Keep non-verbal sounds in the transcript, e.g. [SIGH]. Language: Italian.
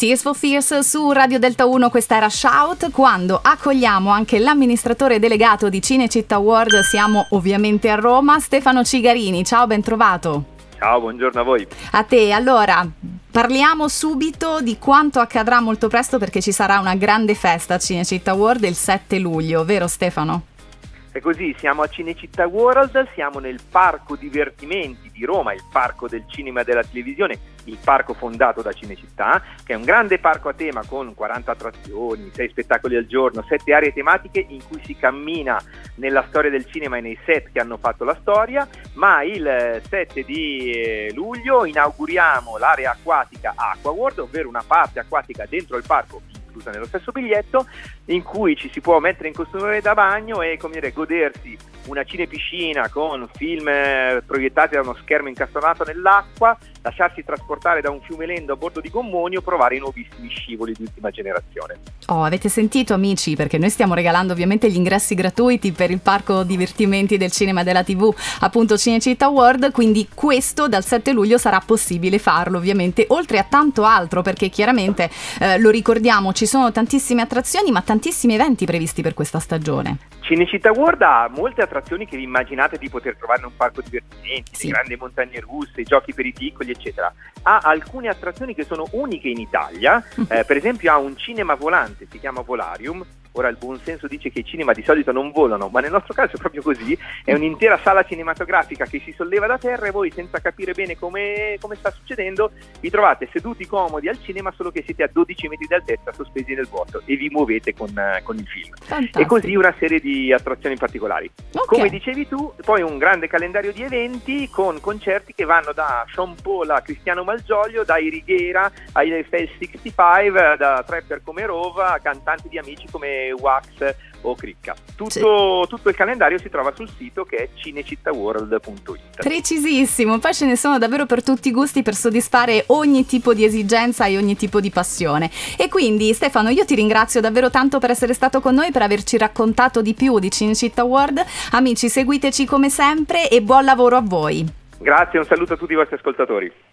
For Fears su Radio Delta 1, questa era Shout. Quando accogliamo anche l'amministratore delegato di Cinecittà World, siamo ovviamente a Roma, Stefano Cigarini. Ciao, ben trovato. Ciao, buongiorno a voi. A te, allora, parliamo subito di quanto accadrà molto presto perché ci sarà una grande festa a Cinecittà World il 7 luglio, vero Stefano? È così, siamo a Cinecittà World, siamo nel parco divertimenti di Roma, il parco del cinema e della televisione, il parco fondato da Cinecittà, che è un grande parco a tema con 40 attrazioni, 6 spettacoli al giorno, 7 aree tematiche in cui si cammina nella storia del cinema e nei set che hanno fatto la storia, ma il 7 di eh, luglio inauguriamo l'area acquatica Aqua World, ovvero una parte acquatica dentro il parco inclusa nello stesso biglietto, in cui ci si può mettere in costume da bagno e come dire, godersi una cinepiscina con film eh, proiettati da uno schermo incastronato nell'acqua, lasciarsi trasportare da un fiume lendo a bordo di gommoni o provare i nuovissimi scivoli di ultima generazione. Oh, avete sentito amici? Perché noi stiamo regalando ovviamente gli ingressi gratuiti per il parco divertimenti del cinema e della tv, appunto Cinecittà World, quindi questo dal 7 luglio sarà possibile farlo ovviamente, oltre a tanto altro, perché chiaramente eh, lo ricordiamo, ci sono tantissime attrazioni, ma tantissimi eventi previsti per questa stagione. Cinecittà World ha molte attrazioni che vi immaginate di poter trovare in un parco divertimenti, sì. grandi montagne russe, giochi per i piccoli, eccetera. Ha alcune attrazioni che sono uniche in Italia, [LAUGHS] eh, per esempio ha un cinema volante, si chiama Volarium, Ora il buon senso dice che i cinema di solito non volano, ma nel nostro caso è proprio così, è un'intera sala cinematografica che si solleva da terra e voi senza capire bene come, come sta succedendo vi trovate seduti comodi al cinema solo che siete a 12 metri d'altezza sospesi nel vuoto e vi muovete con, con il film. Fantastico. E così una serie di attrazioni particolari. Okay. Come dicevi tu, poi un grande calendario di eventi con concerti che vanno da Sean Paul a Cristiano Malgioglio, da Irighiera ai Eiffel 65, da trapper come Rova a cantanti di amici come Wax o Cricca. Tutto, sì. tutto, il calendario si trova sul sito che è cinecittaworld.it. Precisissimo, poi ce ne sono davvero per tutti i gusti per soddisfare ogni tipo di esigenza e ogni tipo di passione. E quindi Stefano, io ti ringrazio davvero tanto per essere stato con noi, per averci raccontato di più di Cinecittà World. Amici, seguiteci come sempre e buon lavoro a voi. Grazie, un saluto a tutti i vostri ascoltatori.